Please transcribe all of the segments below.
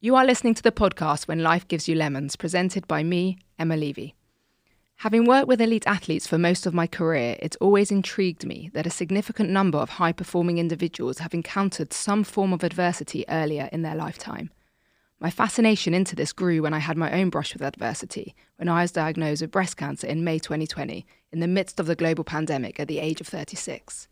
You are listening to the podcast When Life Gives You Lemons, presented by me, Emma Levy. Having worked with elite athletes for most of my career, it's always intrigued me that a significant number of high performing individuals have encountered some form of adversity earlier in their lifetime. My fascination into this grew when I had my own brush with adversity, when I was diagnosed with breast cancer in May 2020, in the midst of the global pandemic at the age of 36.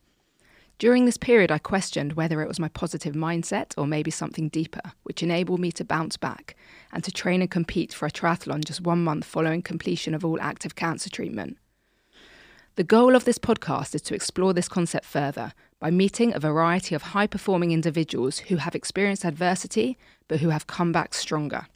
During this period, I questioned whether it was my positive mindset or maybe something deeper, which enabled me to bounce back and to train and compete for a triathlon just one month following completion of all active cancer treatment. The goal of this podcast is to explore this concept further by meeting a variety of high performing individuals who have experienced adversity but who have come back stronger.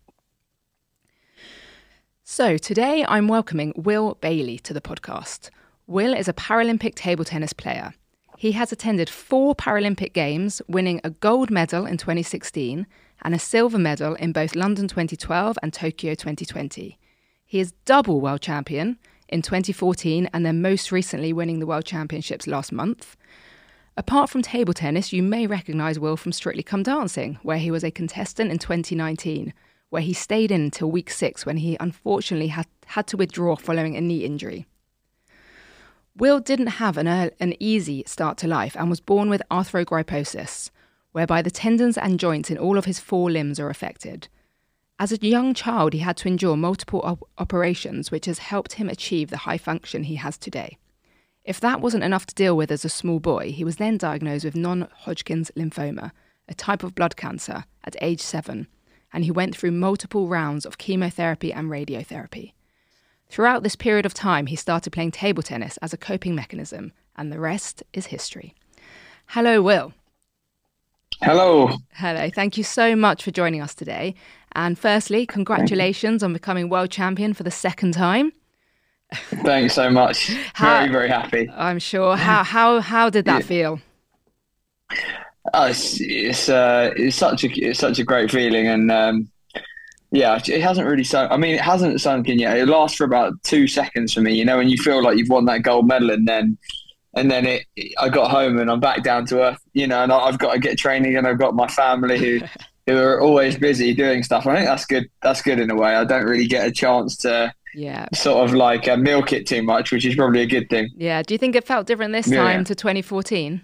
So, today I'm welcoming Will Bayley to the podcast. Will is a Paralympic table tennis player. He has attended four Paralympic Games, winning a gold medal in 2016 and a silver medal in both London 2012 and Tokyo 2020. He is double world champion in 2014 and then most recently winning the World Championships last month. Apart from table tennis, you may recognise Will from Strictly Come Dancing, where he was a contestant in 2019, where he stayed in until week six when he unfortunately had, had to withdraw following a knee injury. Will didn't have an, an easy start to life and was born with arthrogryposis, whereby the tendons and joints in all of his four limbs are affected. As a young child, he had to endure multiple op- operations, which has helped him achieve the high function he has today. If that wasn't enough to deal with as a small boy, he was then diagnosed with non Hodgkin's lymphoma, a type of blood cancer, at age seven, and he went through multiple rounds of chemotherapy and radiotherapy. Throughout this period of time, he started playing table tennis as a coping mechanism, and the rest is history. Hello, Will. Hello. Hello. Thank you so much for joining us today. And firstly, congratulations on becoming world champion for the second time. Thanks so much. How, very, very happy. I'm sure. How how how did that yeah. feel? Oh, it's it's, uh, it's such a it's such a great feeling, and um, yeah, it hasn't really sunk. I mean, it hasn't sunk in yet. It lasts for about two seconds for me, you know, and you feel like you've won that gold medal, and then, and then it. I got home and I'm back down to earth, you know, and I've got to get training, and I've got my family who, who are always busy doing stuff. I think that's good. That's good in a way. I don't really get a chance to, yeah, sort of like uh, milk it too much, which is probably a good thing. Yeah. Do you think it felt different this time to 2014?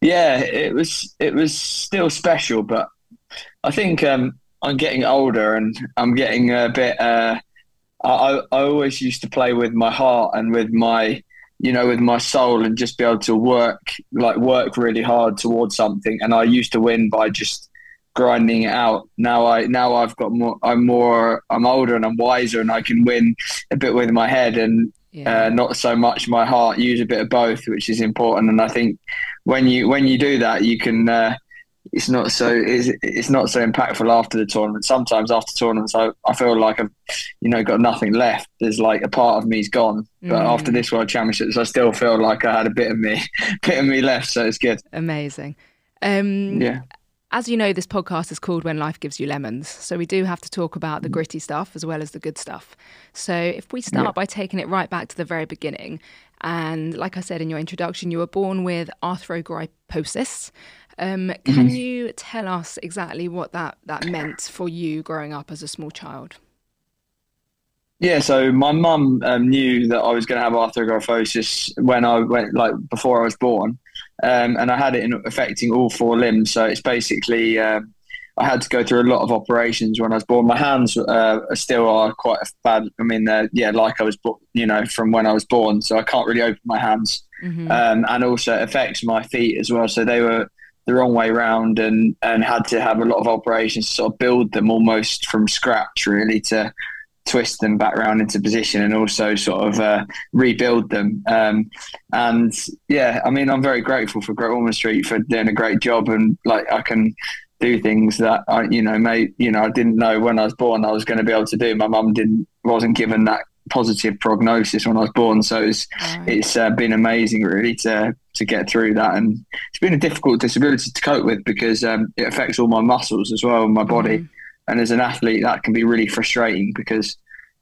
Yeah, it was. It was still special, but I think um, I'm getting older and I'm getting a bit. Uh, I I always used to play with my heart and with my you know with my soul and just be able to work like work really hard towards something. And I used to win by just grinding it out. Now I now I've got more. I'm more. I'm older and I'm wiser and I can win a bit with my head and yeah. uh, not so much my heart. Use a bit of both, which is important. And I think when you when you do that, you can. Uh, it's not so it's, it's not so impactful after the tournament. Sometimes after tournaments, I, I feel like I've you know got nothing left. There's like a part of me's gone. But mm. after this World Championships, I still feel like I had a bit of me, bit of me left. So it's good. Amazing. Um, yeah. As you know, this podcast is called When Life Gives You Lemons. So we do have to talk about the mm. gritty stuff as well as the good stuff. So if we start yeah. by taking it right back to the very beginning, and like I said in your introduction, you were born with arthrogryposis. Um, can mm-hmm. you tell us exactly what that, that meant for you growing up as a small child? Yeah, so my mum um, knew that I was going to have arthrogryposis when I went, like before I was born, um, and I had it in, affecting all four limbs. So it's basically um, I had to go through a lot of operations when I was born. My hands uh, still are quite bad. I mean, yeah, like I was, you know, from when I was born, so I can't really open my hands, mm-hmm. um, and also it affects my feet as well. So they were the wrong way round and and had to have a lot of operations to sort of build them almost from scratch really to twist them back around into position and also sort of uh, rebuild them um, and yeah I mean I'm very grateful for Great Ormond Street for doing a great job and like I can do things that I you know may you know I didn't know when I was born I was going to be able to do my mum didn't wasn't given that positive prognosis when I was born. So it's right. it's uh, been amazing really to to get through that, and it's been a difficult disability to cope with because um, it affects all my muscles as well in my body. Mm. And as an athlete, that can be really frustrating because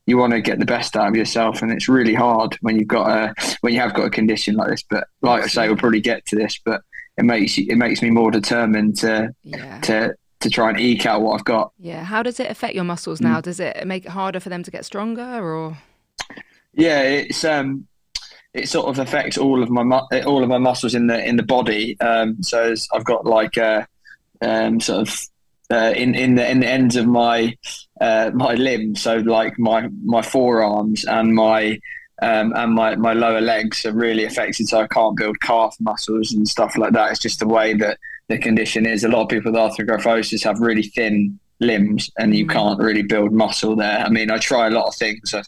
you want to get the best out of yourself, and it's really hard when you've got a when you have got a condition like this. But like I say, we'll probably get to this, but it makes it makes me more determined to Yeah. to to try and eke out what I've got. Yeah. How does it affect your muscles Mm. now? Does it make it harder for them to get stronger or? Yeah, it's um, it sort of affects all of my mu- all of my muscles in the in the body. Um, so I've got like a um, sort of uh, in in the in the ends of my uh, my limbs. So like my my forearms and my um, and my, my lower legs are really affected. So I can't build calf muscles and stuff like that. It's just the way that the condition is. A lot of people with arthrogryposis have really thin limbs, and you Mm. can't really build muscle there. I mean, I try a lot of things. I,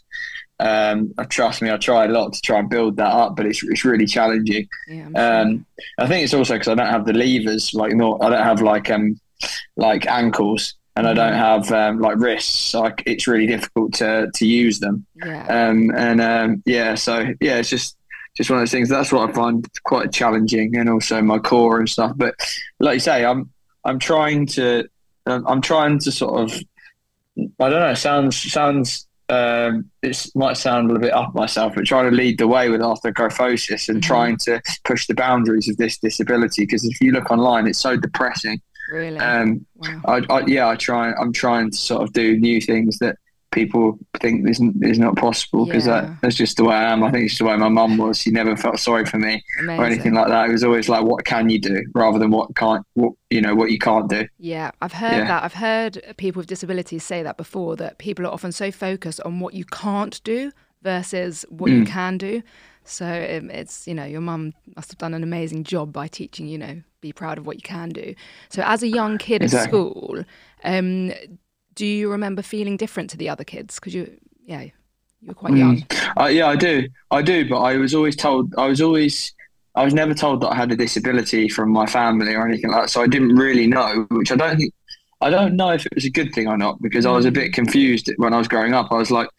um, trust me, I try a lot to try and build that up, but it's it's really challenging. Yeah. I'm sure. Um, I think it's also because I don't have the levers, like not, I don't have like um like ankles, and I don't have um, like wrists. So it's really difficult to to use them. yeah. Um, and um, yeah, so yeah, it's just just one of those things. That's what I find quite challenging, and also my core and stuff. But like you say, I'm I'm trying to um, I'm trying to sort of I don't know. Sounds sounds um, it might sound a little bit up myself, but trying to lead the way with arthrogryposis and Mhm. trying to push the boundaries of this disability. Because if you look online, it's so depressing. really. Um, wow. I, I, yeah, I try. I'm trying to sort of do new things that people think is is not possible because Yeah. that, that's just the way I am. I think it's the way my mum was. She never felt sorry for me Amazing. or anything like that. It was always like, "What can you do?" rather than "What can't," what you know, what you can't do. Yeah, I've heard Yeah. that. I've heard people with disabilities say that before that people are often so focused on what you can't do versus what you Mm. can do. So um, it's, you know, your mum must have done an amazing job by teaching, you know, be proud of what you can do. So as a young kid at school, um, do you remember feeling different to the other kids? Because you, yeah, you were quite Mm. young. Uh, yeah, I do. I do, but I was always told. I was always. I was never told that I had a disability from my family or anything like that. So I didn't really know, which I don't think. I don't know if it was a good thing or not because I was a bit confused when I was growing up. I was like,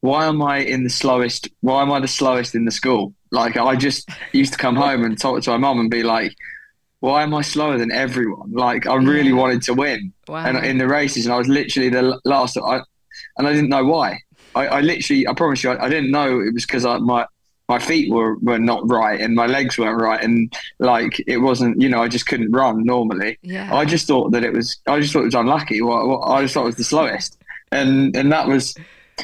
why am I in the slowest? Why am I the slowest in the school? Like I just used to come home and talk to my mum and be like, why am I slower than everyone? Like I really Yeah. wanted to win Wow. and in the races, and I was literally the last. I, and I didn't know why. I, I literally, I promise you, I, I didn't know it was because my my feet were, were not right and my legs weren't right, and like it wasn't. You know, I just couldn't run normally. yeah. I just thought that it was. I just thought it was unlucky. Well, I just thought it was the slowest, and and that was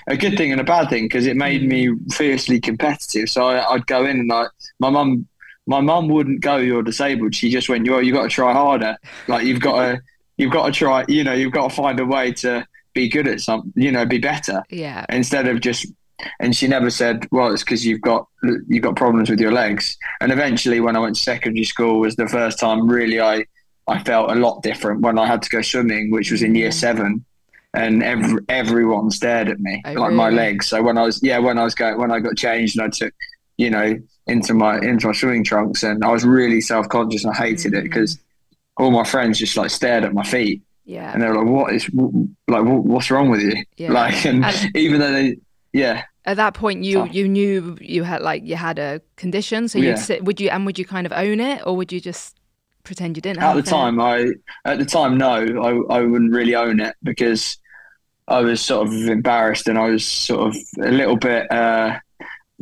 a good thing and a bad thing because it made hmm. me fiercely competitive. So I, I'd go in and I, my mum, my mum wouldn't go. You're disabled. She just went. Well, you got to try harder. Like you've got to, you've got to try. You know, you've got to find a way to be good at something. You know, be better yeah. instead of just. And she never said, "Well, it's because you've got you've got problems with your legs." And eventually, when I went to secondary school, was the first time really I I felt a lot different when I had to go swimming, which was in year seven, and every, everyone stared at me Oh, like my legs. So when I was yeah, when I was going when I got changed and I took you know into my into my swimming trunks, and I was really self conscious and I hated it Mm. because all my friends just like stared at my feet Yeah. and they were like, "What is like wh- what's wrong with you?" Yeah. Like, and, And- even though they yeah. At that point, you you knew you had like you had a condition, so you Yeah. Would you and would you kind of own it, or would you just pretend you didn't at the it? time i at the time no I, I wouldn't really own it because i was sort of embarrassed and i was sort of a little bit uh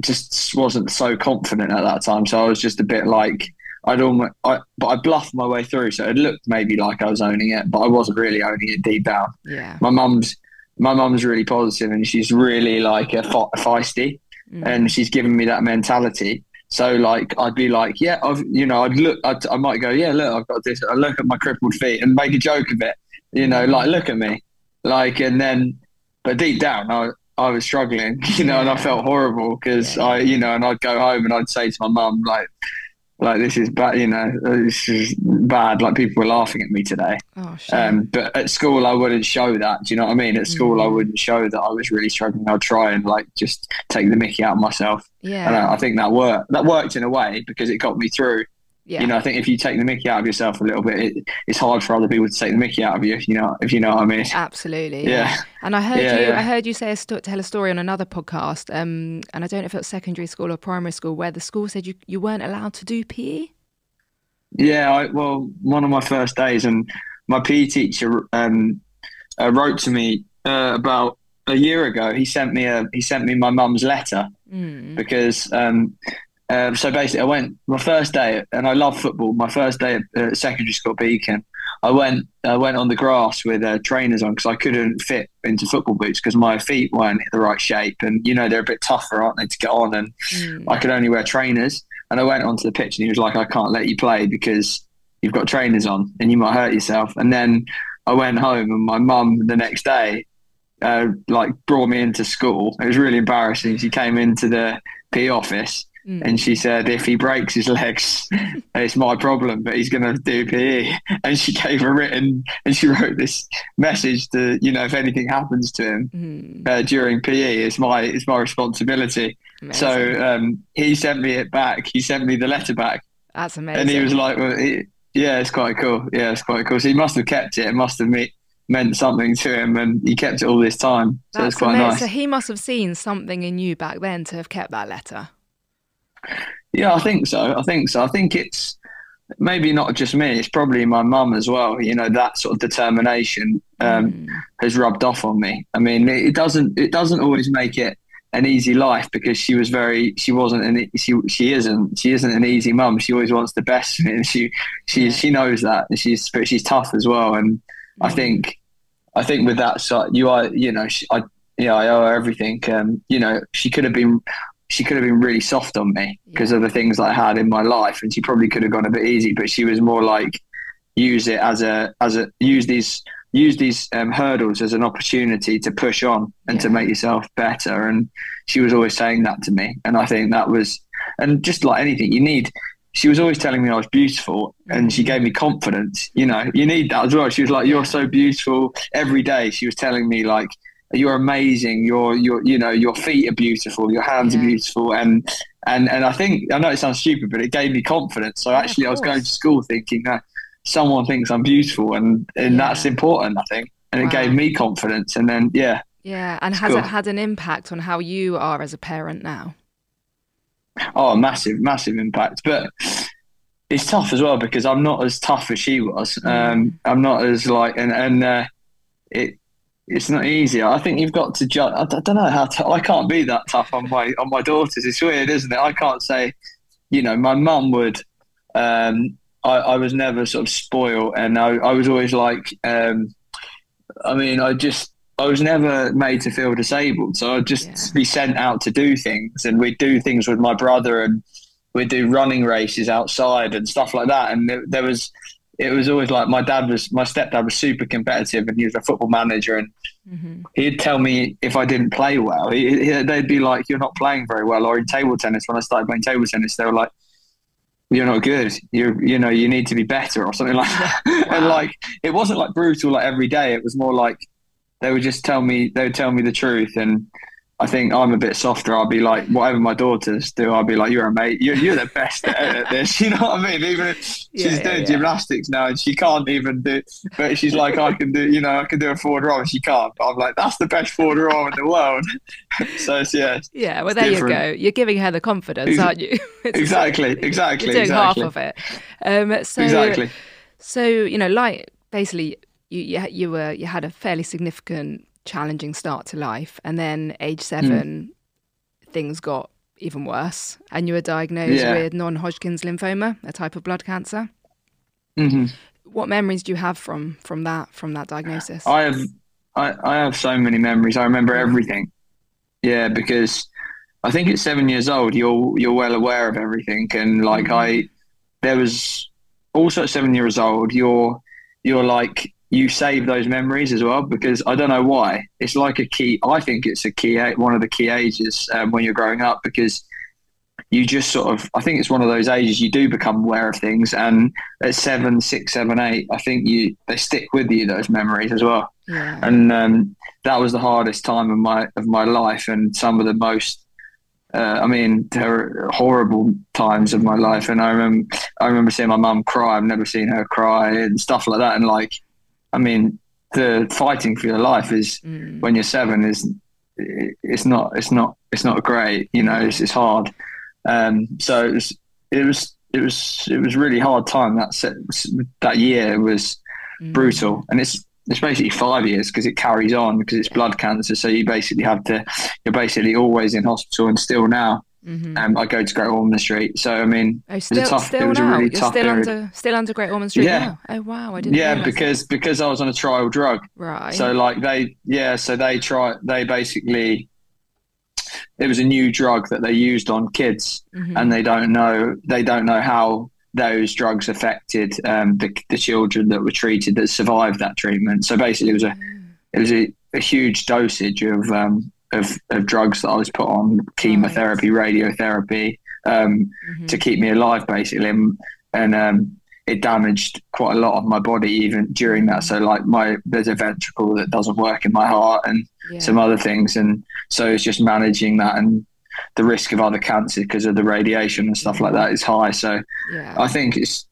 just wasn't so confident at that time so i was just a bit like i'd almost I, but i bluffed my way through so it looked maybe like i was owning it but i wasn't really owning it deep down Yeah. my mum's my mum's really positive and she's really like a fe- feisty Mm. and she's given me that mentality. So like I'd be like, yeah, I've you know I'd look, I'd, I might go, yeah, look, I've got this. I look at my crippled feet and make a joke of it, you know, like look at me, like, and then, but deep down, I I was struggling, you know, and I felt horrible because Yeah. I, you know, and I'd go home and I'd say to my mum like. Like this is bad, you know. This is bad. Like people were laughing at me today. Oh, shame. Um, but at school, I wouldn't show that. Do you know what I mean? At school, I Mm. wouldn't show that I was really struggling. I'd try and like just take the Mickey out of myself. yeah. And I, I think that worked. That worked in a way because it got me through. Yeah. You know, I think if you take the Mickey out of yourself a little bit, it, it's hard for other people to take the Mickey out of you. If you know, if you know what I mean. Absolutely. Yeah. And I heard Yeah, you. yeah. I heard you say a tell a story on another podcast. Um, and I don't know if it was secondary school or primary school, where the school said you you weren't allowed to do? PE. Yeah, I, well, one of my first days, and my PE teacher um, uh, wrote to me uh, about a year ago. He sent me a he sent me my mum's letter Mm. because um, um, so basically, I went my first day, and I love football. My first day at uh, secondary school at Beacon, I went I went on the grass with uh, trainers on because I couldn't fit into football boots because my feet weren't the right shape, and you know they're a bit tougher, aren't they, to get on? And mm. I could only wear trainers. And I went onto the pitch, and he was like, "I can't let you play because you've got trainers on, and you might hurt yourself." And then I went home, and my mum the next day, uh, like, brought me into school. It was really embarrassing. She came into the P office Mm. And she said, if he breaks his legs, it's my problem, but he's going to do PE. And she gave a written, and she wrote this message to, you know, if anything happens to him mm. uh, during PE, it's my it's my responsibility. Amazing. So um, he sent me it back. He sent me the letter back. That's amazing. And he was like, well, he, yeah, it's quite cool. Yeah, it's quite cool. So he must have kept it. It must have me- meant something to him, and he kept it all this time. So That's it's quite amazing. nice. So he must have seen something in you back then to have kept that letter. Yeah, I think so. I think so. I think it's maybe not just me. It's probably my mum as well. You know, that sort of determination um, mm. has rubbed off on me. I mean, it doesn't. It doesn't always make it an easy life because she was very. She wasn't. An, she she isn't. She isn't an easy mum. She always wants the best for me, and she she yeah. she knows that. And she's but she's tough as well. And mm. I think I think with that side, you are. You know, I yeah, I owe her everything. Um, you know, she could have been she could have been really soft on me because yeah. of the things I had in my life, and she probably could have gone a bit easy. But she was more like use it as a as a use these use these um, hurdles as an opportunity to push on and yeah. to make yourself better. And she was always saying that to me, and I think that was and just like anything, you need. She was always telling me I was beautiful, and she gave me confidence. You know, you need that as well. She was like, "You're so beautiful." Every day, she was telling me like you're amazing. Your your you know your feet are beautiful. Your hands yeah. are beautiful. And and and I think I know it sounds stupid, but it gave me confidence. So yeah, actually, I was going to school thinking that someone thinks I'm beautiful, and and yeah. that's important. I think, and wow. it gave me confidence. And then yeah, yeah. And has cool. it had an impact on how you are as a parent now? Oh, massive, massive impact. But it's tough as well because I'm not as tough as she was. Mm. Um, I'm not as like and and uh, it it's not easy. I think you've got to judge. I, don't know how to. I can't be that tough on my on my daughters. It's weird, isn't it? I can't say. You know, my mum would. Um, I, I, was never sort of spoiled, and I, I was always like. Um, I mean, I just I was never made to feel disabled, so I'd just yeah. be sent out to do things, and we'd do things with my brother, and we'd do running races outside and stuff like that. And there, there was it was always like my dad was my stepdad was super competitive and he was a football manager and mm-hmm. he'd tell me if I didn't play well he, he, they'd be like you're not playing very well or in table tennis when I started playing table tennis they were like you're not good you you know you need to be better or something like that wow. and like it wasn't like brutal like every day it was more like they would just tell me they would tell me the truth and I think I'm a bit softer. I'll be like, whatever my daughters do, I'll be like, you're a mate. You're, you're the best at this. You know what I mean? Even if she's yeah, yeah, doing yeah. gymnastics now and she can't even do, but she's like, I can do, you know, I can do a forward roll and she can't. But I'm like, that's the best forward roll in the world. so it's, yeah. Yeah. Well, there different. you go. You're giving her the confidence, aren't you? exactly. Exactly. You're doing exactly. half of it. Um, so, exactly. So, you know, like basically you, you, you were, you had a fairly significant challenging start to life. And then age seven, mm. things got even worse. And you were diagnosed yeah. with non Hodgkin's lymphoma, a type of blood cancer. Mm-hmm. What memories do you have from from that from that diagnosis? I have I, I have so many memories. I remember everything. Yeah, because I think at seven years old you're you're well aware of everything and like mm-hmm. I there was also at seven years old you're you're like you save those memories as well because I don't know why. It's like a key. I think it's a key, one of the key ages um, when you're growing up because you just sort of. I think it's one of those ages you do become aware of things, and at seven, six, seven, eight, I think you they stick with you those memories as well. Yeah. And um, that was the hardest time of my of my life, and some of the most. Uh, I mean, horrible times of my life, and I remember I remember seeing my mum cry. I've never seen her cry and stuff like that, and like I mean, the fighting for your life is mm. when you're seven is it's not it's not it's not great. You know, it's, it's hard. Um, so it was it was it was it was really hard time. That set, that year was mm. brutal, and it's it's basically five years because it carries on because it's blood cancer. So you basically have to you're basically always in hospital, and still now Mm-hmm. Um, I go to Great Ormond Street. So I mean, oh, still, it, tough, still it was now. a really You're tough still period. under still under Great Ormond Street yeah. now. Oh wow, I didn't. Yeah, because that. because I was on a trial drug. Right. So like they yeah, so they try they basically it was a new drug that they used on kids, mm-hmm. and they don't know they don't know how those drugs affected um, the, the, children that were treated that survived that treatment. So basically, it was a it was a, a huge dosage of, um, of of drugs that I was put on chemotherapy, radiotherapy um, mm-hmm. to keep me alive, basically, and, and um, it damaged quite a lot of my body even during that. So like my there's a ventricle that doesn't work in my heart and yeah. some other things, and so it's just managing that and the risk of other cancer because of the radiation and stuff like that is high. So yeah. I think it's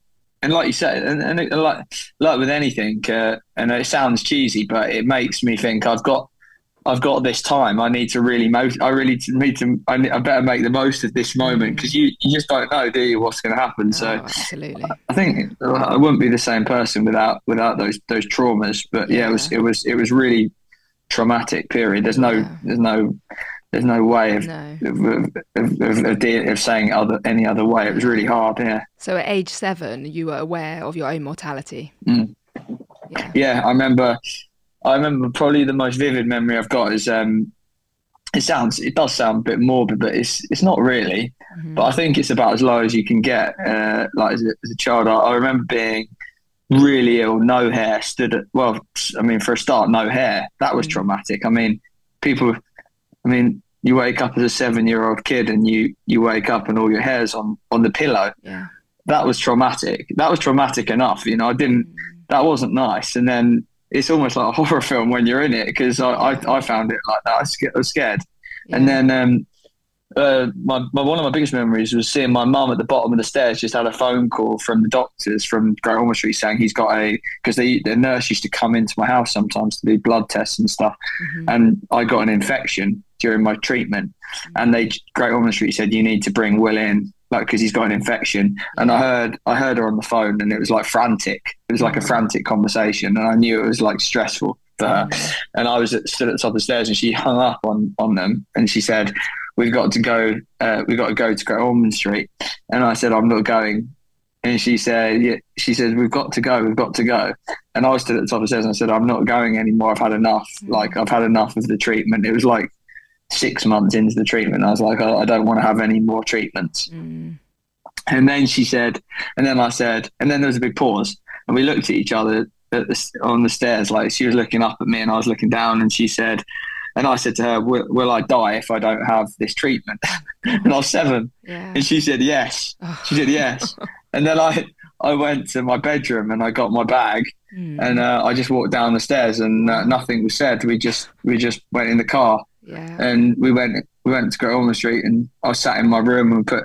and like you said, and, and it, like like with anything, uh, and it sounds cheesy, but it makes me think I've got I've got this time. I need to really, mo- I really need to. I, I better make the most of this moment because mm. you, you just don't know, do you, what's going to happen? So, oh, absolutely. I think I wouldn't be the same person without without those those traumas. But yeah, yeah it was it was it was really traumatic period. There's no yeah. there's no there's no way of no. Of, of, of, of, of, saying other any other way. It was really hard. Yeah. So at age seven, you were aware of your own mortality. Mm. Yeah. yeah, I remember I remember probably the most vivid memory I've got is um, it sounds it does sound a bit morbid, but it's it's not really. Mm-hmm. But I think it's about as low as you can get. Uh, like as a, as a child, I, I, remember being really ill, no hair, stood at well. I mean, for a start, no hair. That was mm-hmm. traumatic. I mean, people. I mean, you wake up as a seven-year-old kid and you you wake up and all your hair's on on the pillow. Yeah. That was traumatic. That was traumatic enough. You know, I didn't. Mm-hmm. That wasn't nice. And then it's almost like a horror film when you're in it because I, I, I, found it like that. I was scared. Yeah. And then um, uh, my, my, one of my biggest memories was seeing my mum at the bottom of the stairs just had a phone call from the doctors from Great Ormond Street saying he's got a because the nurse used to come into my house sometimes to do blood tests and stuff, mm-hmm. and I got an infection during my treatment, mm-hmm. and they Great Ormond Street said you need to bring Will in like because he's got an infection. And I heard I heard her on the phone, and it was like frantic. It was like a mm. frantic conversation, and I knew it was like stressful for her. And I was at, stood at the top of the stairs, and she hung up on on them, and she said, "We've got to go. Uh, we've got to go to Great Ormond Street." And I said, "I'm not going." And she said, yeah, she said, we've got to go, we've got to go. And I stood at the top of the stairs and I said, I'm not going anymore. I've had enough. Mm. Like I've had enough of the treatment. It was like six months into the treatment, I was like, oh, I don't want to have any more treatments. Mm. And then she said, and then I said, and then there was a big pause, and we looked at each other at the, on the stairs, like she was looking up at me and I was looking down, and she said, and I said to her, "Will, will I die if I don't have this treatment?" and I was seven, yeah. and she said, "Yes." She said, "Yes." and then I I went to my bedroom and I got my bag, mm. and uh, I just walked down the stairs, and uh, nothing was said. We just we just went in the car yeah. And we went we went to Ormond Street, and I sat in my room and put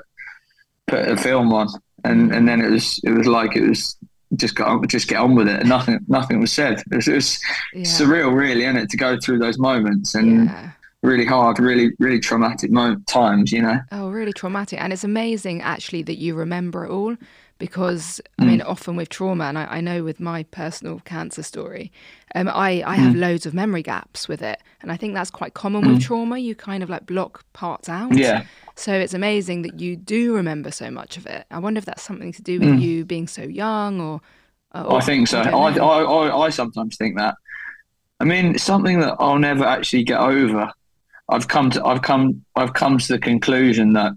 put a film on, and and then it was it was like it was just got just get on with it. And nothing nothing was said. It was, it was yeah. surreal, really, isn't it, to go through those moments and. Yeah. Really hard, really, really traumatic times, you know. Oh, really traumatic, and it's amazing actually that you remember it all because I mean, mm. often with trauma, and I, I, know with my personal cancer story, um, I, I have mm. loads of memory gaps with it. And I think that's quite common mm. with trauma. You kind of like block parts out. Yeah. So it's amazing that you do remember so much of it. I wonder if that's something to do with mm. you being so young or. or I think so. I, I, I, I sometimes think that. I mean, something that I'll never actually get over. I've come to I've come I've come to the conclusion that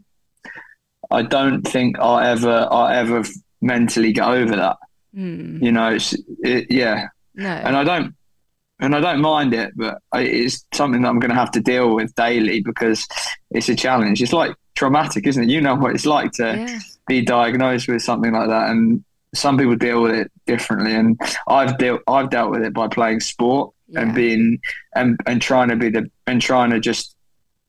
I don't think I'll ever I'll ever mentally get over that. Mm. You know, it's it, yeah, no. and I don't and I don't mind it, but it's something that I'm going to have to deal with daily because it's a challenge. It's like traumatic, isn't it? You know what it's like to yeah. be diagnosed with something like that, and some people deal with it differently. And I've dealt I've dealt with it by playing sport yeah. and being and and trying to be the and trying to just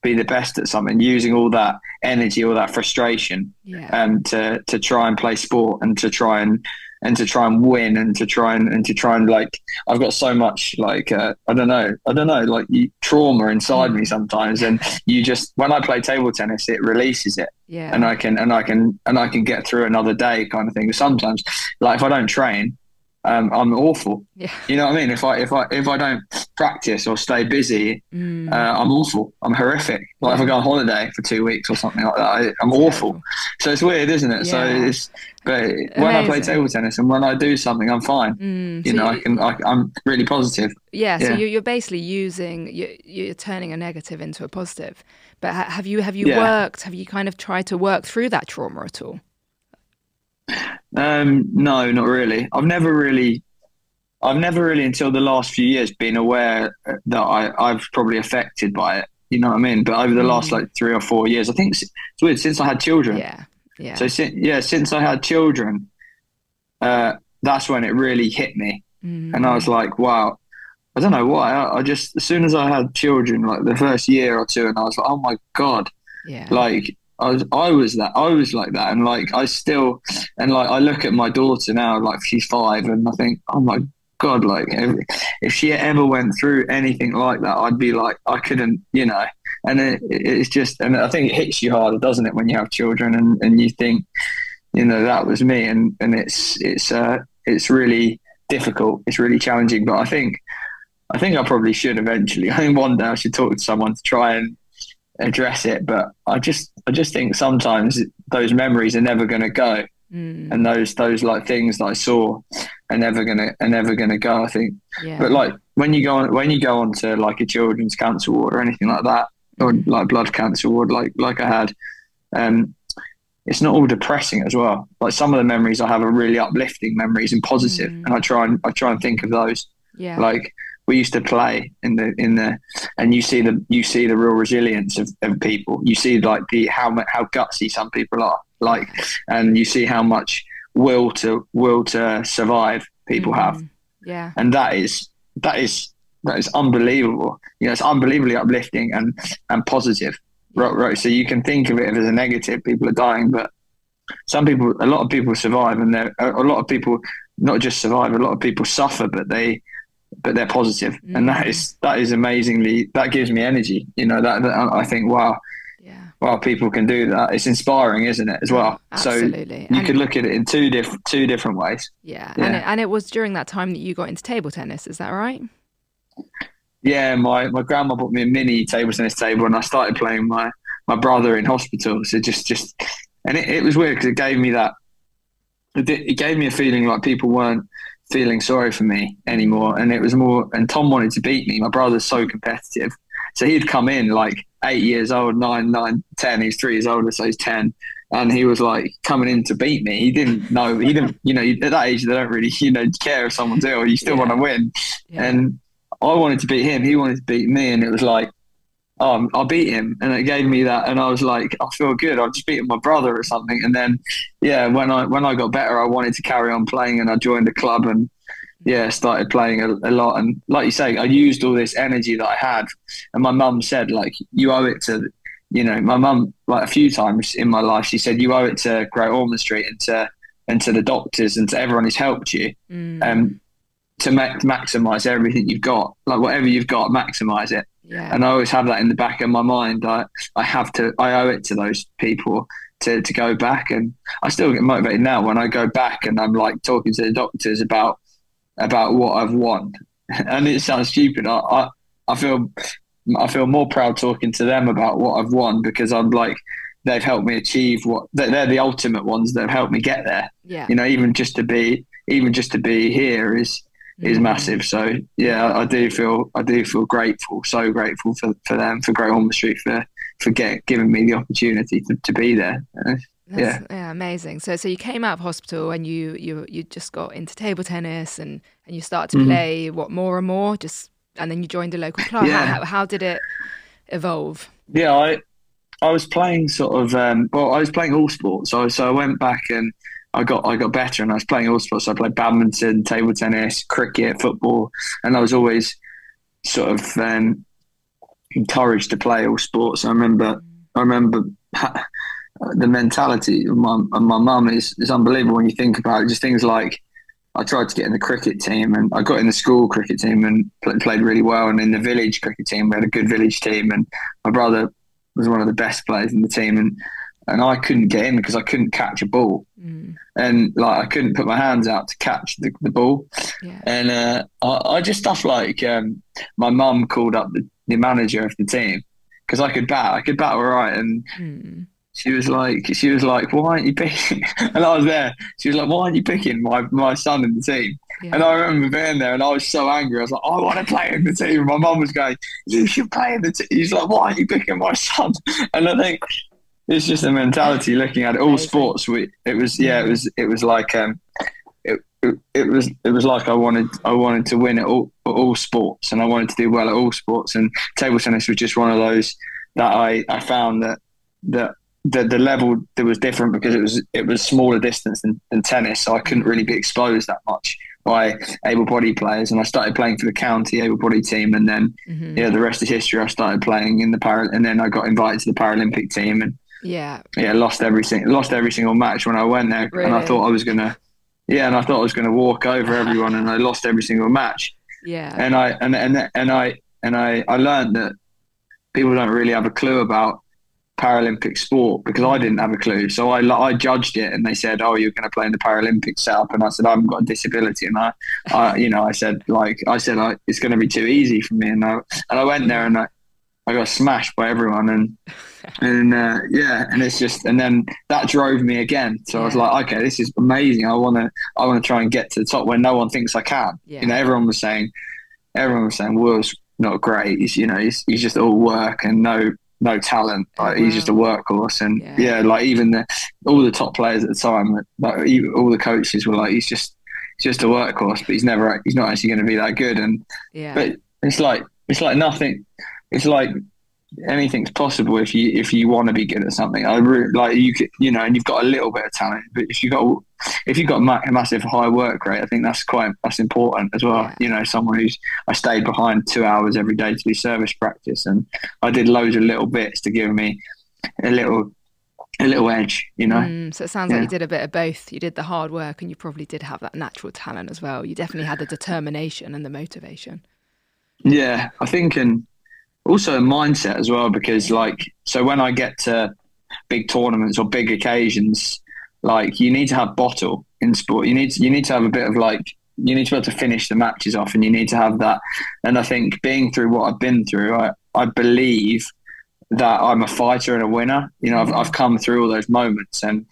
be the best at something, using all that energy, all that frustration, yeah. um, to to try and play sport and to try and and to try and win and to try and, and to try and like I've got so much like uh, I don't know I don't know like you, trauma inside mm. me sometimes and you just when I play table tennis it releases it yeah and I can and I can and I can get through another day kind of thing sometimes like if I don't train um, I'm awful. Yeah. You know what I mean? If I if I if I don't practice or stay busy, Mm. uh, I'm awful. I'm horrific. Like if I go on holiday for two weeks or something like that, I, I'm awful. So it's weird, isn't it? So it's but when I play table tennis and when I do something, I'm fine. Mm. You So know, I can. I, I'm really positive. Yeah, so Yeah. you're, you're basically using you're, you're turning a negative into a positive. But ha- have you have you Yeah. worked? Have you kind of tried to work through that trauma at all? Um, no, not really. I've never really, I've never really until the last few years been aware that I, I've probably affected by it. You know what I mean? But over the last Mm. like three or four years, I think it's, it's weird since I had children. Yeah, yeah, So since yeah, since I had children, uh, that's when it really hit me, Mm. and I was like, wow. I don't know why. I, I just as soon as I had children, like the first year or two, and I was like, oh my god, yeah, like I was, I was that, I was like that, and like I still, and like I look at my daughter now, like she's five, and I think, oh my god, like if, if she ever went through anything like that, I'd be like, I couldn't, you know. And it, it's just, and I think it hits you harder, doesn't it, when you have children, and and you think, you know, that was me, and and it's it's uh it's really difficult, it's really challenging, but I think. I think I probably should eventually. I think one day I should talk to someone to try and address it. But I just, I just think sometimes those memories are never going to go, Mm. and those, those like things that I saw are never gonna, are never gonna go. I think. yeah. But like when you go on, when you go on to like a children's cancer ward or anything like that, or like blood cancer ward, like like I had, um, it's not all depressing as well. Like some of the memories I have are really uplifting memories and positive, Mm. and I try and I try and think of those yeah, like we used to play in the in the and you see the you see the real resilience of, of people. You see like the how how gutsy some people are. Like and you see how much will to will to survive people have. Mm. Yeah, and that is that is that is unbelievable. You know it's unbelievably uplifting and and positive. Right, right. So you can think of it as a negative. People are dying but some people a lot of people survive and they're a a lot of people not just survive a lot of people suffer but they but they're positive and that Mm. is that is amazingly that gives me energy you know that, that i think wow yeah, wow people can do that it's inspiring isn't it as well so you And- could look at it in two different two different ways yeah, yeah. and it, and it was during that time that you got into table tennis. Is that right? yeah, my, my grandma bought me a mini table tennis table, and I started playing my my brother in hospital. So just just, and it, it was weird because it gave me that. It, it gave me a feeling like people weren't feeling sorry for me anymore, and it was more. And Tom wanted to beat me. My brother's so competitive, so he'd come in like eight years old, nine, nine, ten. He's three years older, so he's ten. And he was like coming in to beat me. He didn't know. He didn't, you know, at that age they don't really, you know, care if someone's ill. You still Yeah. want to win. Yeah. And I wanted to beat him. He wanted to beat me, and it was like, um, I'll beat him, and it gave me that, and I was like, I feel good. I've just beaten my brother or something. And then, yeah, when I when I got better, I wanted to carry on playing, and I joined the club, and yeah, started playing a, a lot. And like you say, I used all this energy that I had, and my mum said, like, you owe it to, you know, my mum like a few times in my life, she said, you owe it to Great Ormond Street and to and to the doctors and to everyone who's helped you Mm. um, to ma- maximize everything you've got. Like whatever you've got, maximize it. Yeah, And I always have that in the back of my mind. I, I have to, I owe it to those people to, to go back. And I still get motivated now when I go back and I'm like talking to the doctors about, about what I've won. And it sounds stupid. I, I, I feel, I feel more proud talking to them about what I've won because I'm like, they've helped me achieve what they're, they're the ultimate ones that have helped me get there. yeah, You know, even just to be, even just to be here is, is Mm. massive. So yeah, I do feel I do feel grateful, so grateful for, for them, for Great Ormond Street for for get, giving me the opportunity to, to be there. That's, yeah. amazing. So, so you came out of hospital and you you you just got into table tennis and and you started to Mhm. play what more and more, just and then you joined a local club. Yeah. How, how, how did it evolve? Yeah, I I was playing sort of um, well, I was playing all sports. So so I went back and I got I got better and I was playing all sports. I played badminton, table tennis, cricket, football, and I was always sort of um, encouraged to play all sports. I remember I remember the mentality of my of my mum is is unbelievable when you think about it. Just things like I tried to get in the cricket team and I got in the school cricket team and pl- played really well. And in the village cricket team, we had a good village team. And my brother was one of the best players in the team. And and I couldn't get in because I couldn't catch a ball, mm. and like I couldn't put my hands out to catch the, the ball, yeah. and uh, I, I, just stuff like um, my mum called up the, the, manager of the team because I could bat, I could bat all right, and. Mm. She was like, she was like, why aren't you picking? And I was there. She was like, why aren't you picking my, my son in the team? Yeah. And I remember being there, and I was so angry. I was like, I want to play in the team. And my mum was going, you should play in the team. He's like, why aren't you picking my son? And I think it's just a mentality looking at it. All sports, we it was yeah, it was it was like um, it, it, it was it was like I wanted I wanted to win at all all sports, and I wanted to do well at all sports. And table tennis was just one of those that I I found that that the the level that was different because it was it was smaller distance than, than tennis, so I couldn't really be exposed that much by able-bodied players. And I started playing for the county able-bodied team, and then mm-hmm. yeah, the rest is history. I started playing in the para, and then I got invited to the Paralympic team, and yeah, yeah, lost every single lost every single match when I went there, really? and I thought I was gonna, yeah, and I thought I was gonna walk over everyone, and I lost every single match. Yeah, and I and and and I and I I learned that people don't really have a clue about Paralympic sport because I didn't have a clue. So I I judged it, and they said, "Oh, you're going to play in the Paralympic setup," and I said, "I haven't got a disability," and I, I you know, I said like I said, I, it's going to be too easy for me, and I and I went there and I, I got smashed by everyone, and and uh, yeah, and it's just, and then that drove me again. So yeah. I was like, okay, this is amazing. I want to, I want to try and get to the top where no one thinks I can. Yeah. You know, everyone was saying, everyone was saying, Will's not great. He's, you know, he's, he's just all work and no, no talent. Like, wow. He's just a workhorse, and yeah. yeah. like even the all the top players at the time, like all the coaches were like, he's just, he's just a workhorse, but he's never, he's not actually going to be that good. And yeah. but it's like, it's like nothing. It's like anything's possible if you if you want to be good at something. I really, like you could, you know, and you've got a little bit of talent, but if you got if you've got a massive high work rate, I think that's quite that's important as well. Yeah. You know, someone who's I stayed behind two hours every day to do service practice, and I did loads of little bits to give me a little a little edge, you know. Mm, so it sounds yeah. like you did a bit of both. You did the hard work, and you probably did have that natural talent as well. You definitely had the determination and the motivation. Yeah, I think, and also a mindset as well because like so when I get to big tournaments or big occasions, like you need to have bottle in sport. You need to, you need to have a bit of like you need to be able to finish the matches off, and you need to have that. And I think being through what I've been through, I I believe that I'm a fighter and a winner. You know, I've I've come through all those moments, and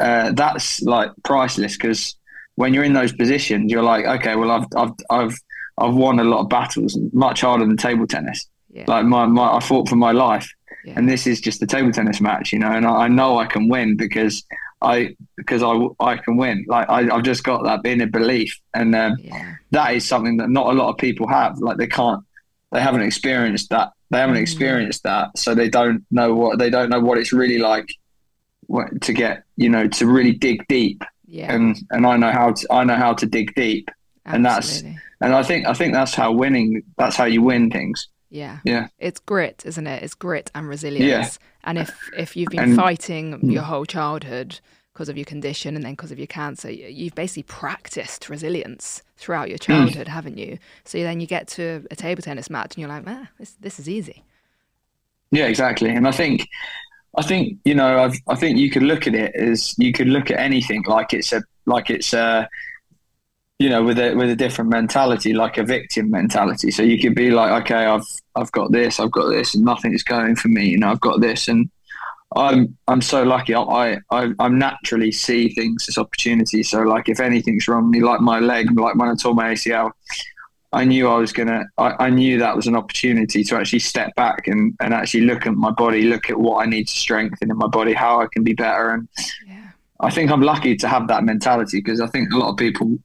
uh, that's like priceless because when you're in those positions, you're like, okay, well, I've I've I've I've won a lot of battles, much harder than table tennis. Yeah. Like my, my, I fought for my life, yeah. and this is just a table tennis match, you know. And I, I, know I can win because I because I I can win. Like I, have just got that inner belief, and um, yeah. that is something that not a lot of people have. Like they can't, they haven't experienced that. They haven't mm. experienced that, so they don't know what they don't know what it's really like to get you know to really dig deep. Yeah. And and I know how to I know how to dig deep, Absolutely. and that's and I think I think that's how winning. That's how you win things. Yeah. Yeah. It's grit, isn't it? It's grit and resilience. Yeah. And if if you've been and, fighting your whole childhood because of your condition and then because of your cancer, you've basically practiced resilience throughout your mm. childhood, mm. haven't you? So then you get to a table tennis match and you're like, ah, this this is easy. Yeah, exactly. And I think I think you know I've, I think you could look at it as you could look at anything like it's a like it's a you know, with a with a different mentality, like a victim mentality. So you could be like, okay, I've I've got this, I've got this, and nothing is going for me. You know, I've got this, and I'm I'm so lucky. I I I naturally see things as opportunities. So like, if anything's wrong with me, like my leg, like when I tore my ACL, I knew I was gonna. I, I knew that was an opportunity to actually step back and and actually look at my body, look at what I need to strengthen in my body, how I can be better, and. Yeah. I think I'm lucky to have that mentality because I think a lot of people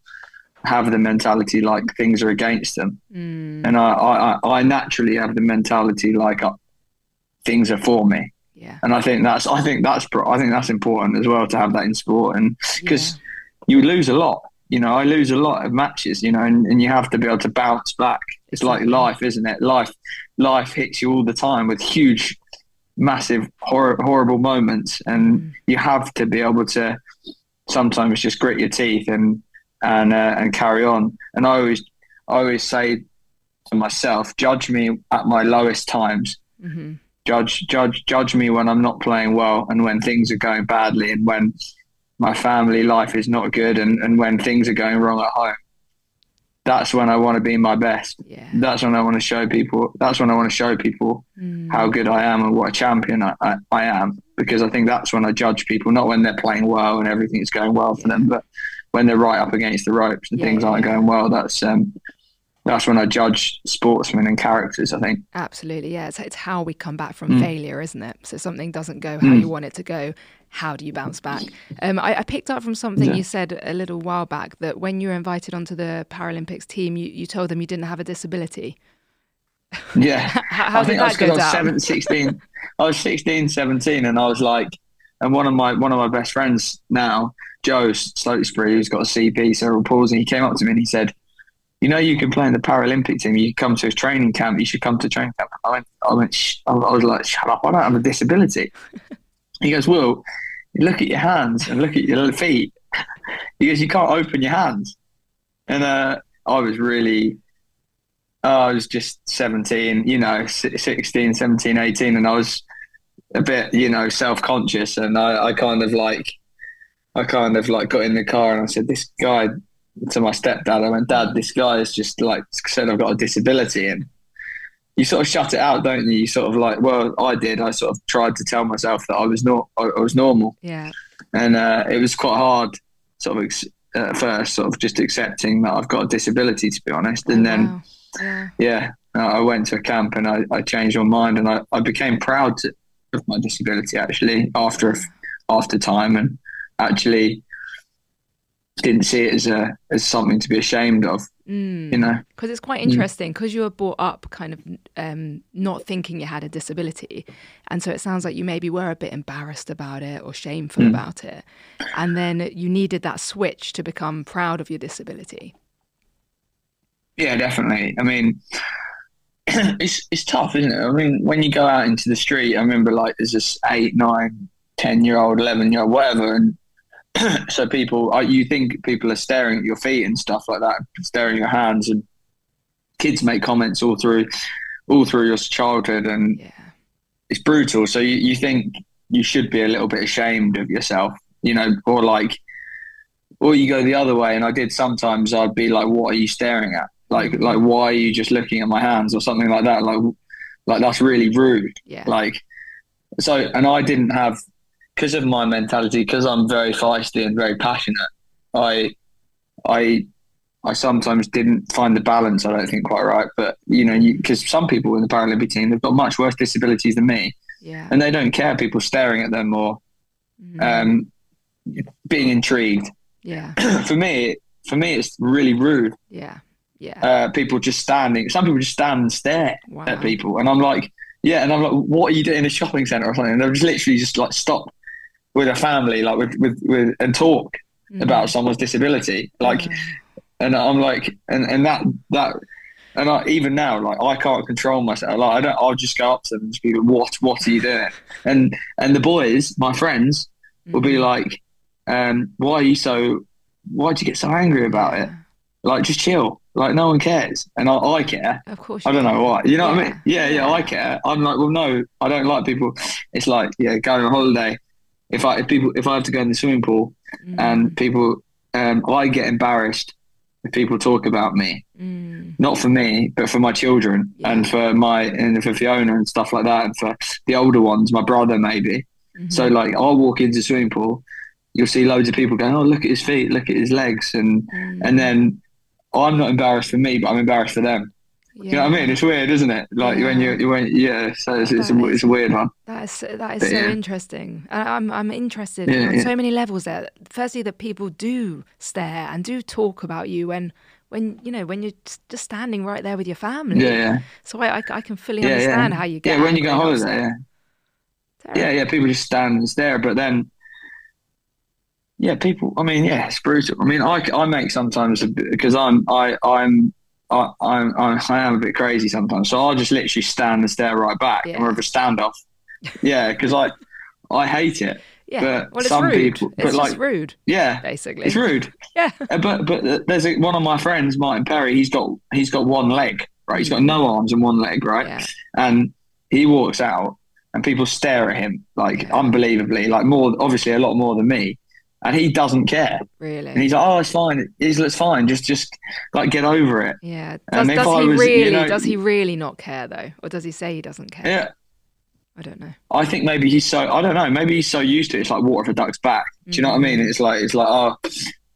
have the mentality like things are against them, mm. and I, I, I naturally have the mentality like uh, things are for me. Yeah. And I think that's I think that's I think that's important as well to have that in sport, and because yeah. you lose a lot. You know, I lose a lot of matches. You know, and, and you have to be able to bounce back. It's like life, isn't it? Life, life hits you all the time with huge, massive, hor- horrible moments, and mm. you have to be able to sometimes just grit your teeth and and uh, and carry on. And I always I always say to myself, judge me at my lowest times. Mm-hmm. judge judge judge me when I'm not playing well and when things are going badly and when my family life is not good and, and when things are going wrong at home that's when I want to be my best. Yeah. That's when I want to show people. That's when I want to show people Mm. how good I am and what a champion I, I, I am. Because I think that's when I judge people, not when they're playing well and everything's going well for them, but when they're right up against the ropes and Yeah, things aren't yeah. going well. That's um, that's when I judge sportsmen and characters. I think. Absolutely, yeah. It's, it's how we come back from Mm. failure, isn't it? So something doesn't go how Mm. you want it to go. How do you bounce back? Um, I, I picked up from something Yeah. you said a little while back that when you were invited onto the Paralympics team, you, you told them you didn't have a disability. Yeah. How, how I did think that that's go I was down? seven, 16. I was 16, 17, and I was like, and one of my one of my best friends now, Joe Slotesbury, who's got a CP, cerebral palsy, he came up to me and he said, "You know, you can play in the Paralympic team. You come to a training camp. You should come to training camp." I went, I went, Shh. I was like, "Shut up! I don't have a disability." he goes, "Well, look at your hands and look at your feet." He goes, "You can't open your hands," and uh, I was really. Oh, I was just 17, you know, si- 16, 17, 18, and I was a bit, you know, self conscious. And I, I kind of like, I kind of like got in the car and I said, This guy to my stepdad, I went, Dad, this guy is just like said I've got a disability. And you sort of shut it out, don't you? You sort of like, well, I did. I sort of tried to tell myself that I was not, I, I was normal. Yeah, And uh, it was quite hard, sort of, ex- at first, sort of just accepting that I've got a disability, to be honest. And Oh, then, wow. yeah, yeah, I went to a camp and I, I changed my mind and I, I became proud to, of my disability actually after after time and actually didn't see it as a as something to be ashamed of. Mm. You know, because it's quite interesting because you were brought up kind of um, not thinking you had a disability and so it sounds like you maybe were a bit embarrassed about it or shameful Mm. about it and then you needed that switch to become proud of your disability yeah, definitely. I mean, it's it's tough, isn't it? I mean, when you go out into the street, I remember like there's this eight, nine, ten year old, eleven year old, whatever, and so people, you think people are staring at your feet and stuff like that, staring at your hands, and kids make comments all through, all through your childhood, and yeah it's brutal. So you, you think you should be a little bit ashamed of yourself, you know, or like, or you go the other way. And I did sometimes. I'd be like, "What are you staring at? Like, like why are you just looking at my hands or something like that? Like, like that's really rude. yeah Like, so, and I didn't have because of my mentality, because I'm very feisty and very passionate. I, I. I sometimes didn't find the balance. I don't think quite right, but you know, because some people in the Paralympic team they've got much worse disabilities than me, yeah and they don't care people staring at them or Mhm. um, being intrigued. yeah for me, for me, it's really rude. yeah yeah Uh, people just standing. Some people just stand and stare wow at people, and I'm like, yeah, and I'm like, what are you doing in a shopping centre or something? And they'll just literally just like stop with a family, like with with, with and talk Mhm. about someone's disability, like, Mm. and I'm like, and and that that. And I, even now, like I can't control myself. Like I don't. I'll just go up to them and just be like, "What? What are you doing?" And and the boys, my friends, will be Mhm. like, um, "Why are you so? Why'd you get so angry about it? Like, just chill. Like, no one cares, and I, I care. of course I don't know why. You know what I mean? Yeah, yeah, I care. I'm like, well, no, I don't like people. It's like, yeah, going on holiday. If I if people if I have to go in the swimming pool Mm. and people, um, I get embarrassed if people talk about me. Mm. Not for me, but for my children Yeah. and for my and for Fiona and stuff like that, and for the older ones, my brother maybe. Mhm. So like I'll walk into the swimming pool, you'll see loads of people going, Oh, look at his feet, look at his legs and Mm. and then Oh, I'm not embarrassed for me, but I'm embarrassed for them. You know what I mean? It's weird, isn't it? Like when you when yeah, so it's, it's, a, it's a weird one. That is that is But so yeah. interesting. I'm I'm interested Yeah, on yeah. so many levels there. Firstly, that people do stare and do talk about you when when you know when you're just standing right there with your family. Yeah, yeah. So I I, I can fully Yeah, understand yeah. how you get. Yeah, when you go on holiday, yeah. Yeah, yeah, people just stand and stare, but then yeah, people I mean, yeah, it's brutal. I mean, I, I make sometimes because I'm I I'm I, I'm, I'm I am a bit crazy sometimes, so I'll just literally stand and stare right back, Yeah. and we're a standoff. Yeah, because I I hate it. Yeah. But well, it's some rude. people- it's but, just like- rude, Yeah, basically. it's rude. Yeah. Uh, but but there's a, one of my friends, Martin Perry. He's got he's got one leg, right? He's got no arms and one leg, right? Yeah. And he walks out, and people stare at him like yeah. unbelievably, like more obviously a lot more than me. And he doesn't care. Really? And he's like, "Oh, it's fine. He's it's fine. Just, just like get over it." Yeah. Does, does he was, really? You know, does he really not care though, or does he say he doesn't care? Yeah. I don't know. I think maybe he's so I don't know. Maybe he's so used to it. It's like water for duck's back. Do you know what I mean? Mm. It's like it's like oh,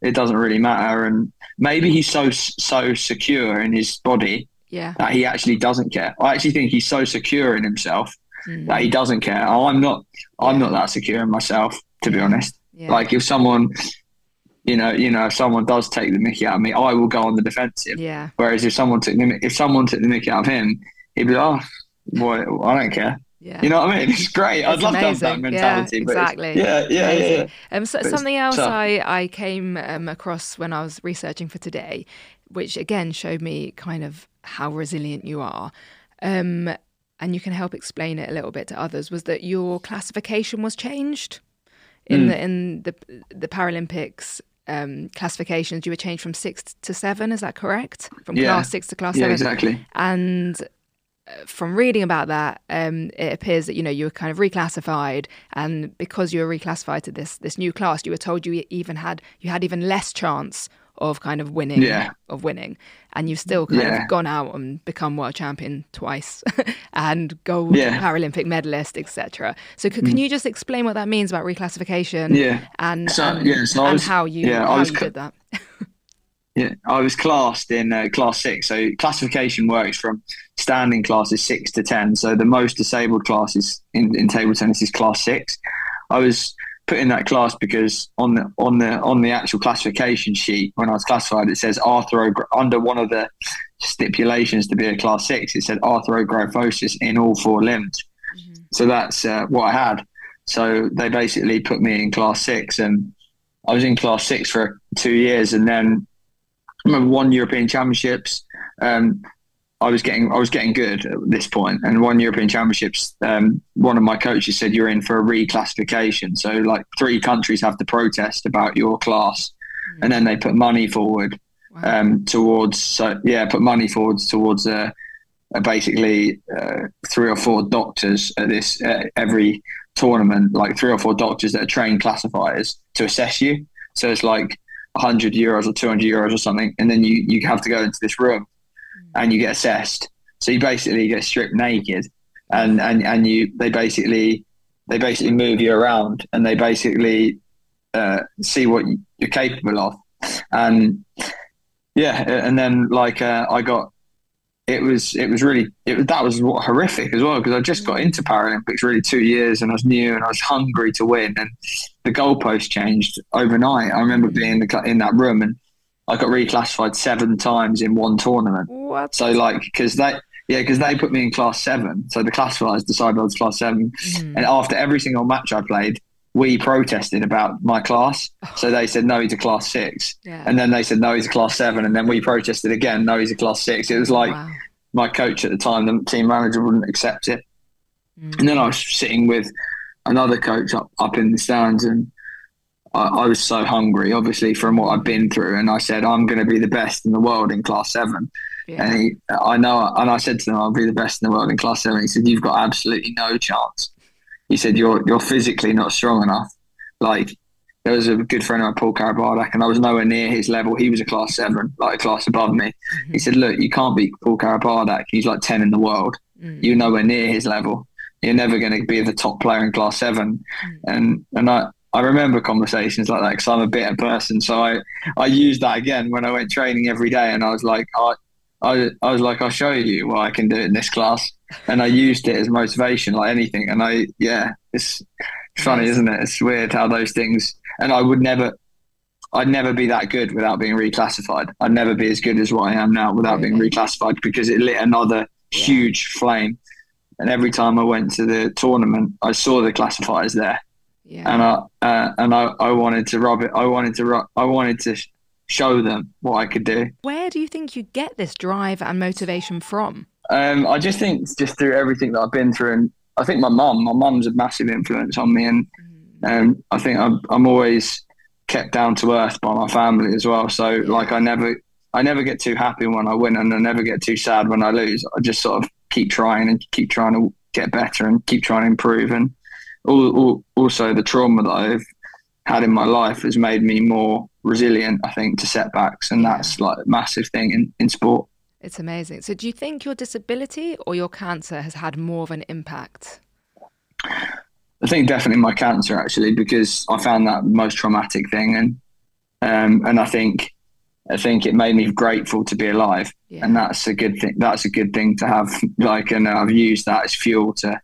it doesn't really matter. And maybe he's so so secure in his body yeah. that he actually doesn't care. I actually think he's so secure in himself mm. that he doesn't care. Oh, I'm not. I'm yeah. not that secure in myself, to be honest. Yeah. Like if someone, you know, you know, if someone does take the Mickey out of me, I will go on the defensive. Yeah. Whereas if someone took the if someone took the Mickey out of him, he'd be like, oh, boy, I don't care. Yeah. You know what I mean? It's great. It's I'd love amazing. to have that mentality. Yeah, exactly. Yeah, yeah, yeah, yeah. Um, so, something else I, I came um, across when I was researching for today, which again showed me kind of how resilient you are, um, and you can help explain it a little bit to others, was that your classification was changed in mm. the in the the Paralympics um, classifications. You were changed from six to seven. Is that correct? From yeah. class six to class yeah, seven. Exactly. And from reading about that, um, it appears that you know you were kind of reclassified, and because you were reclassified to this this new class, you were told you even had you had even less chance of kind of winning yeah. of winning, and you've still kind yeah. of gone out and become world champion twice and gold yeah. Paralympic medalist, etc. So c- can mm. you just explain what that means about reclassification? Yeah, and so, and, yeah, so and was, how you yeah, how you did that. Yeah, I was classed in uh, class six. So classification works from standing classes six to ten. So the most disabled classes in, in table tennis is class six. I was put in that class because on the on the on the actual classification sheet when I was classified, it says arthro under one of the stipulations to be a class six. It said arthrogryposis in all four limbs. Mm-hmm. So that's uh, what I had. So they basically put me in class six, and I was in class six for two years, and then I remember one European Championships. Um, I was getting I was getting good at this point, and one European Championships. Um, one of my coaches said you're in for a reclassification. So like three countries have to protest about your class, mm-hmm. and then they put money forward wow. um, towards. So yeah, put money forwards towards uh, uh, basically uh, three or four doctors at this uh, every tournament, like three or four doctors that are trained classifiers to assess you. So it's like 100 euros or 200 euros or something, and then you you have to go into this room and you get assessed. So you basically get stripped naked, and and and you they basically they basically move you around and they basically uh, see what you're capable of, and yeah, and then like uh, I got it was it was really it that was horrific as well because I just got into Paralympics really two years and I was new and I was hungry to win and the goalpost changed overnight. I remember being in, the, in that room and I got reclassified seven times in one tournament. What? So like because they yeah because they put me in class seven, so the classifiers decided I was class 7 mm. and after every single match I played, we protested about my class. So they said no, he's a class six, yeah. and then they said no, he's a class seven, and then we protested again, no, he's a class six. It was like wow. my coach at the time, the team manager, wouldn't accept it, mm. and then I was sitting with another coach up up in the stands, and I, I was so hungry, obviously from what I've been through, and I said I'm going to be the best in the world in class seven. Yeah. And he, I know, and I said to him, I'll be the best in the world in class seven. He said, You've got absolutely no chance he said, "You're you're physically not strong enough." Like there was a good friend of mine, Paul Karabardak, and I was nowhere near his level. He was a class seven, like a class above me. Mm-hmm. He said, "Look, you can't beat Paul Karabardak. He's like ten in the world. Mm-hmm. You're nowhere near his level. You're never going to be the top player in class 7 mm-hmm. And and I." I remember conversations like that because I'm a bitter person. So I, I used that again when I went training every day, and I was like, I, I, I was like, I'll show you what I can do in this class and I used it as motivation, like anything. And I, yeah, it's funny, isn't it? It's weird how those things. And I would never, I'd never be that good without being reclassified. I'd never be as good as what I am now without being reclassified because it lit another huge flame. And every time I went to the tournament, I saw the classifiers there, yeah. and I uh, and I, I wanted to rub it. I wanted to rub, I wanted to show them what I could do. Where do you think you get this drive and motivation from? Um, I just think just through everything that I've been through, and I think my mum, my mum's a massive influence on me, and mm. um, I think I'm, I'm always kept down to earth by my family as well. So like I never, I never get too happy when I win, and I never get too sad when I lose. I just sort of keep trying and keep trying to get better and keep trying to improve. And all, all, also the trauma that I've had in my life has made me more resilient, I think, to setbacks. And that's like a massive thing in, in sport. It's amazing. So, do you think your disability or your cancer has had more of an impact? I think definitely my cancer actually, because I found that most traumatic thing, and um, and I think I think it made me grateful to be alive, yeah. and that's a good thing. That's a good thing to have. Like, and I've used that as fuel to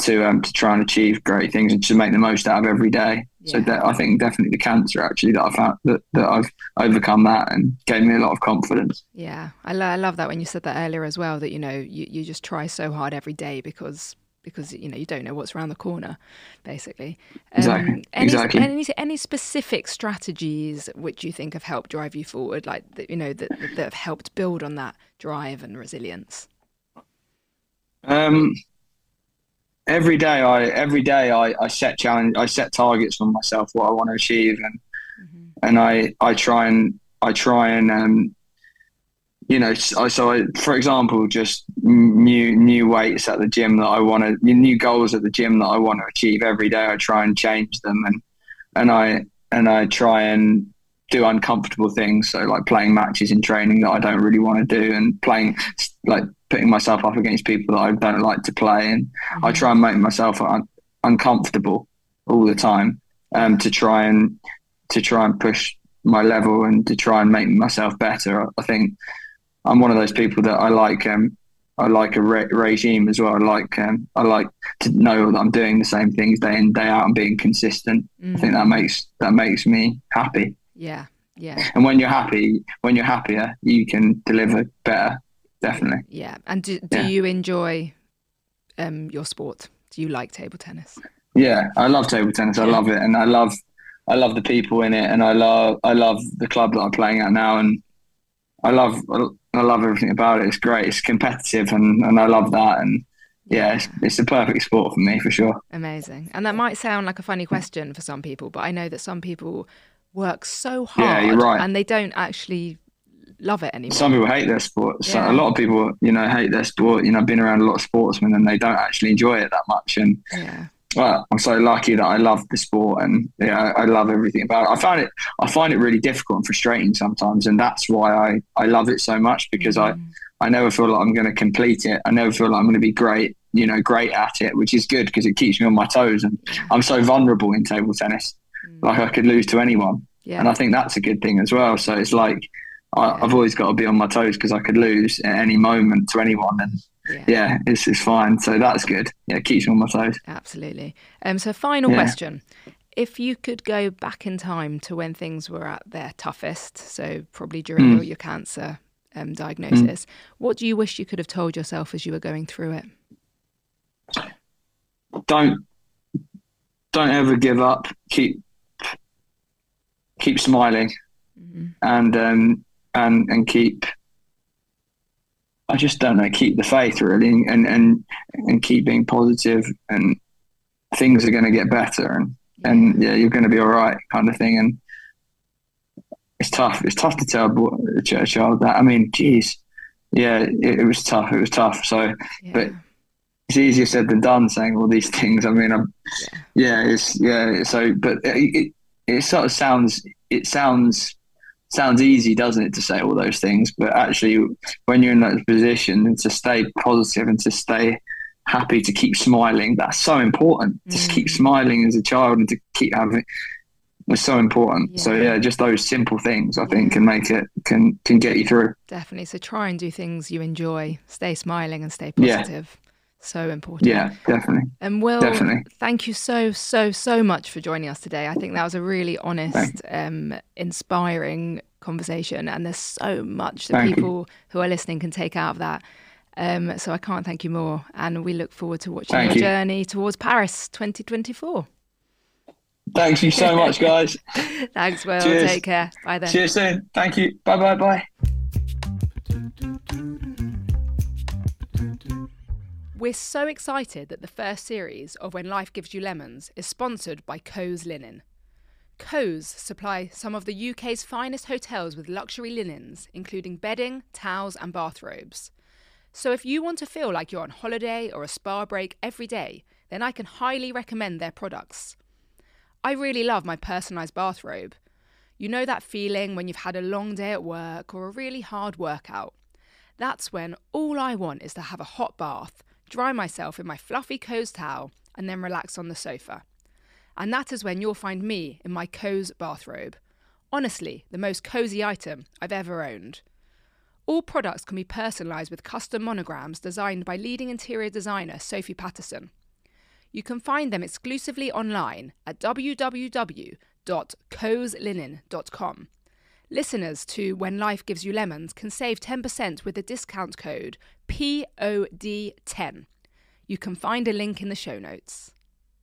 to um, to try and achieve great things and to make the most out of every day. Yeah. So that, I think definitely the cancer actually that I found that, that I've overcome that and gave me a lot of confidence. Yeah, I, lo- I love that when you said that earlier as well. That you know you, you just try so hard every day because because you know you don't know what's around the corner, basically. Um, exactly. Any, exactly. Any, any specific strategies which you think have helped drive you forward, like that you know that that have helped build on that drive and resilience? Um, every day I every day I, I set challenge I set targets for myself what I want to achieve and mm-hmm. and I I try and I try and um, you know so, so I, for example just new new weights at the gym that I want to new goals at the gym that I want to achieve every day I try and change them and and I and I try and do uncomfortable things so like playing matches in training that I don't really want to do and playing like putting myself up against people that I don't like to play, and mm-hmm. I try and make myself un- uncomfortable all the time um, to try and to try and push my level and to try and make myself better. I think I'm one of those people that I like. Um, I like a re- regime as well. I like um, I like to know that I'm doing the same things day in day out and being consistent. Mm-hmm. I think that mm-hmm. makes that makes me happy. Yeah, yeah. And when you're happy, when you're happier, you can deliver better definitely. Yeah. And do, do yeah. you enjoy um, your sport? Do you like table tennis? Yeah, I love table tennis. I love it, and I love I love the people in it, and I love I love the club that I'm playing at now, and I love I love everything about it. It's great. It's competitive, and, and I love that. And yeah, it's, it's the perfect sport for me for sure. Amazing. And that might sound like a funny question for some people, but I know that some people work so hard, yeah, right. and they don't actually love it anymore. Some people hate their sport. So yeah. a lot of people, you know, hate their sport. You know, I've been around a lot of sportsmen and they don't actually enjoy it that much. And yeah. well, I'm so lucky that I love the sport and yeah, I, I love everything about it. I find it, I find it really difficult and frustrating sometimes, and that's why I I love it so much because mm. I I never feel like I'm going to complete it. I never feel like I'm going to be great, you know, great at it, which is good because it keeps me on my toes. And I'm so vulnerable in table tennis. Mm. Like I could lose to anyone. Yeah. And I think that's a good thing as well. So it's like I, have always got to be on my toes because I could lose at any moment to anyone, and yeah, yeah it's, it's fine. So that's good. Yeah, it keeps me on my toes. Absolutely. Um, so final yeah. question: If you could go back in time to when things were at their toughest, so probably during mm. your, your, cancer um, diagnosis, mm. what do you wish you could have told yourself as you were going through it? Don't don't ever give up. Keep keep smiling, mm-hmm. and um, and and keep I just don't know, keep the faith really and and and keep being positive and things are gonna get better and and yeah, you're gonna be all right kind of thing and it's tough. It's tough to tell a child that. I mean, geez, yeah, it, it was tough. It was tough. So, yeah. but it's easier said than done saying all these things. I mean, I'm, yeah. yeah, it's yeah. So, but it, it, sort of sounds it sounds sounds easy, doesn't it, to say all those things? But actually, when you're in that position and to stay positive and to stay happy, to keep smiling, that's so important. Mm. Just keep smiling as a child and to keep having was so important. Yeah. So yeah, just those simple things I think can make it can can get you through. Definitely. So try and do things you enjoy. Stay smiling and stay positive. Yeah. So important. Yeah, definitely. And Will, definitely. thank you so, so, so much for joining us today. I think that was a really honest, um, inspiring conversation. And there's so much that thank people you. who are listening can take out of that. Um, so I can't thank you more. And we look forward to watching thank your you. journey towards Paris 2024. Thank you so much, guys. Thanks, Will. Cheers. Take care. Bye then. See you soon. Thank you. Bye bye bye. We're so excited that the first series of When Life Gives You Lemons is sponsored by Co's Linen. Co's supply some of the UK's finest hotels with luxury linens, including bedding, towels, and bathrobes. So if you want to feel like you're on holiday or a spa break every day, then I can highly recommend their products. I really love my personalised bathrobe. You know that feeling when you've had a long day at work or a really hard workout? That's when all I want is to have a hot bath, dry myself in my fluffy Co's towel, and then relax on the sofa. And that is when you'll find me in my Co's bathrobe. Honestly, the most cosy item I've ever owned. All products can be personalised with custom monograms designed by leading interior designer Sophie Paterson. You can find them exclusively online at www.coslinen.com. Listeners to When Life Gives You Lemons can save 10% with the discount code POD10. You can find a link in the show notes.